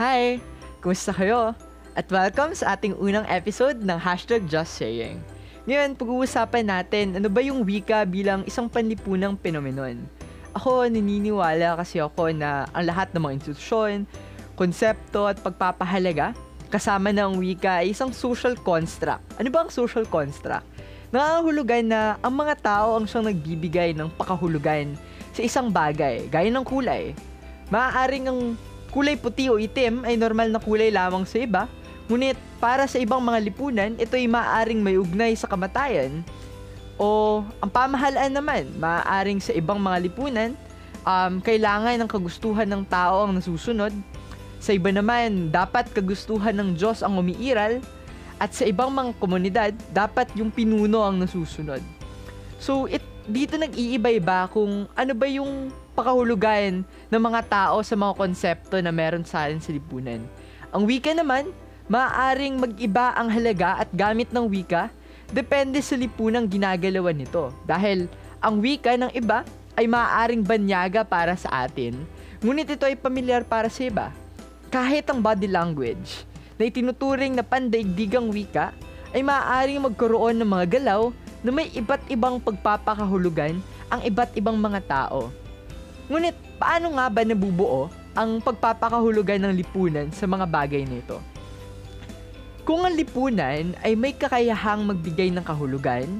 Hi! Kumusta kayo? At welcome sa ating unang episode ng Hashtag Just Saying. Ngayon, pag-uusapan natin ano ba yung wika bilang isang panlipunang phenomenon. Ako, naniniwala kasi ako na ang lahat ng mga institusyon, konsepto at pagpapahalaga kasama ng wika ay isang social construct. Ano ba ang social construct? Nangangahulugan na ang mga tao ang siyang nagbibigay ng pakahulugan sa isang bagay, gaya ng kulay. Maaaring ang kulay puti o itim ay normal na kulay lamang sa iba, ngunit para sa ibang mga lipunan, ito ay maaaring may ugnay sa kamatayan. O ang pamahalaan naman, maaaring sa ibang mga lipunan, um, kailangan ng kagustuhan ng tao ang nasusunod. Sa iba naman, dapat kagustuhan ng Diyos ang umiiral at sa ibang mga komunidad, dapat yung pinuno ang nasusunod. So, it, dito nag-iiba-iba kung ano ba yung pakahulugan ng mga tao sa mga konsepto na meron sa atin sa lipunan. Ang wika naman, maaaring mag-iba ang halaga at gamit ng wika depende sa lipunang ginagalawan nito. Dahil ang wika ng iba ay maaaring banyaga para sa atin, ngunit ito ay pamilyar para sa iba. Kahit ang body language, na itinuturing na pandaigdigang wika ay maaaring magkaroon ng mga galaw na may iba't ibang pagpapakahulugan ang iba't ibang mga tao. Ngunit paano nga ba nabubuo ang pagpapakahulugan ng lipunan sa mga bagay nito? Kung ang lipunan ay may kakayahang magbigay ng kahulugan,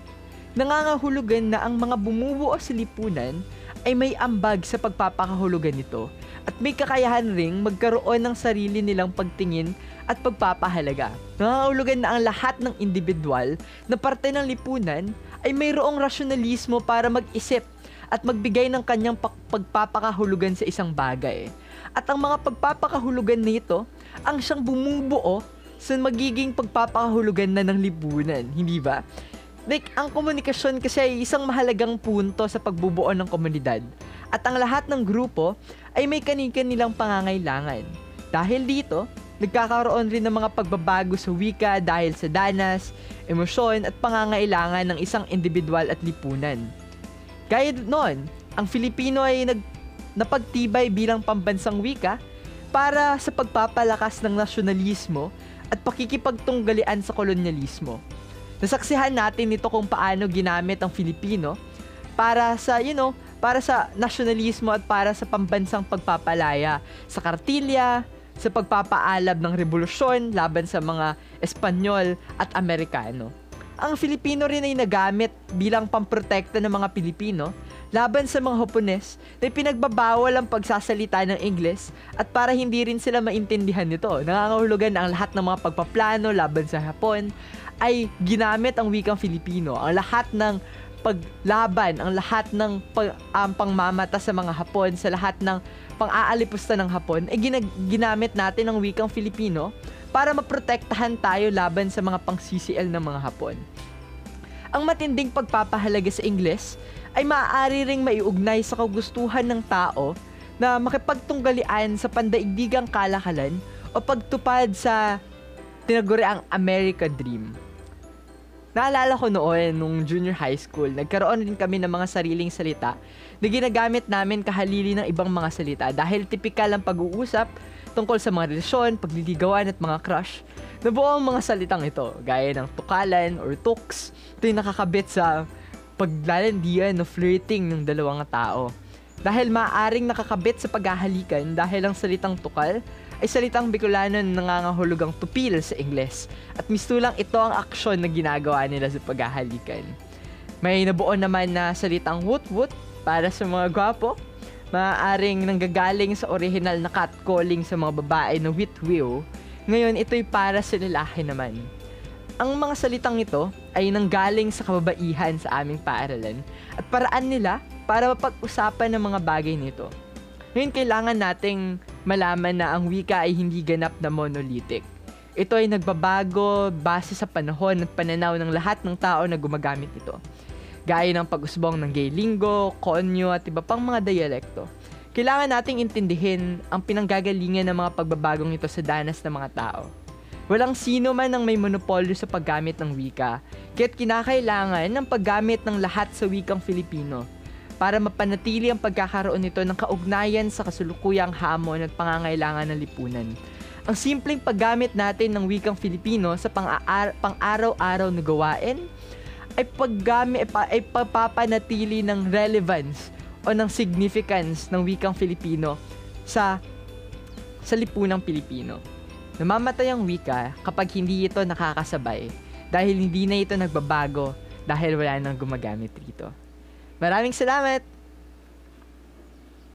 nangangahulugan na ang mga bumubuo sa lipunan ay may ambag sa pagpapakahulugan nito at may kakayahan ring magkaroon ng sarili nilang pagtingin at pagpapahalaga. Nangangahulugan na ang lahat ng individual na parte ng lipunan ay mayroong rasyonalismo para mag-isip at magbigay ng kanyang pagpapakahulugan sa isang bagay. At ang mga pagpapakahulugan nito ang siyang bumubuo sa magiging pagpapakahulugan na ng lipunan, hindi ba? Like, ang komunikasyon kasi ay isang mahalagang punto sa pagbubuo ng komunidad. At ang lahat ng grupo ay may kanikan nilang pangangailangan. Dahil dito, nagkakaroon rin ng mga pagbabago sa wika dahil sa danas, emosyon at pangangailangan ng isang individual at lipunan. Gaya noon, ang Filipino ay nag, napagtibay bilang pambansang wika para sa pagpapalakas ng nasyonalismo at pakikipagtunggalian sa kolonyalismo. Nasaksihan natin ito kung paano ginamit ang Filipino para sa, you know, para sa nasyonalismo at para sa pambansang pagpapalaya sa kartilya, sa pagpapaalab ng revolusyon laban sa mga Espanyol at Amerikano. Ang Filipino rin ay nagamit bilang pamprotekta ng mga Pilipino laban sa mga Hapones na pinagbabawal ang pagsasalita ng Ingles at para hindi rin sila maintindihan nito. Nangangahulugan ang lahat ng mga pagpaplano laban sa Hapon ay ginamit ang wikang Filipino. Ang lahat ng paglaban, ang lahat ng pag, um, pangmamata sa mga Hapon, sa lahat ng pang-aalipusta ng Hapon, ay ginag- ginamit natin ang wikang Filipino para maprotektahan tayo laban sa mga pangsisiel ng mga Hapon. Ang matinding pagpapahalaga sa Ingles ay maaari ring maiugnay sa kagustuhan ng tao na makipagtunggalian sa pandaigdigang kalakalan o pagtupad sa tinaguriang American Dream. Naalala ko noon, nung junior high school, nagkaroon din kami ng mga sariling salita na ginagamit namin kahalili ng ibang mga salita dahil tipikal ang pag-uusap tungkol sa mga relasyon, pagliligawan at mga crush. Nabuo ang mga salitang ito, gaya ng tukalan or tuks. Ito yung nakakabit sa paglalandian o flirting ng dalawang tao. Dahil maaring nakakabit sa paghahalikan dahil ang salitang tukal ay salitang Bicolano na nangangahulugang tupil sa Ingles at mistulang ito ang aksyon na ginagawa nila sa paghahalikan. May nabuo naman na salitang woot-woot para sa mga gwapo, maaaring nanggagaling sa original na catcalling sa mga babae na witwiw, ngayon ito'y para sa lalaki naman. Ang mga salitang ito ay nanggaling sa kababaihan sa aming paaralan at paraan nila para mapag-usapan ng mga bagay nito. Ngayon kailangan nating malaman na ang wika ay hindi ganap na monolithic. Ito ay nagbabago base sa panahon at pananaw ng lahat ng tao na gumagamit ito. Gaya ng pag-usbong ng gay linggo, konyo at iba pang mga dialekto. Kailangan nating intindihin ang pinanggagalingan ng mga pagbabagong ito sa danas ng mga tao. Walang sino man ang may monopolyo sa paggamit ng wika, kaya't kinakailangan ng paggamit ng lahat sa wikang Filipino para mapanatili ang pagkakaroon nito ng kaugnayan sa kasulukuyang hamon at pangangailangan ng lipunan. ang simpleng paggamit natin ng wikang Filipino sa pang-araw-araw na gawain ay paggamit ay papapanatili ng relevance o ng significance ng wikang Filipino sa sa lipunang Pilipino. Namamatay ang wika kapag hindi ito nakakasabay dahil hindi na ito nagbabago dahil wala nang gumagamit rito. Maraming salamat!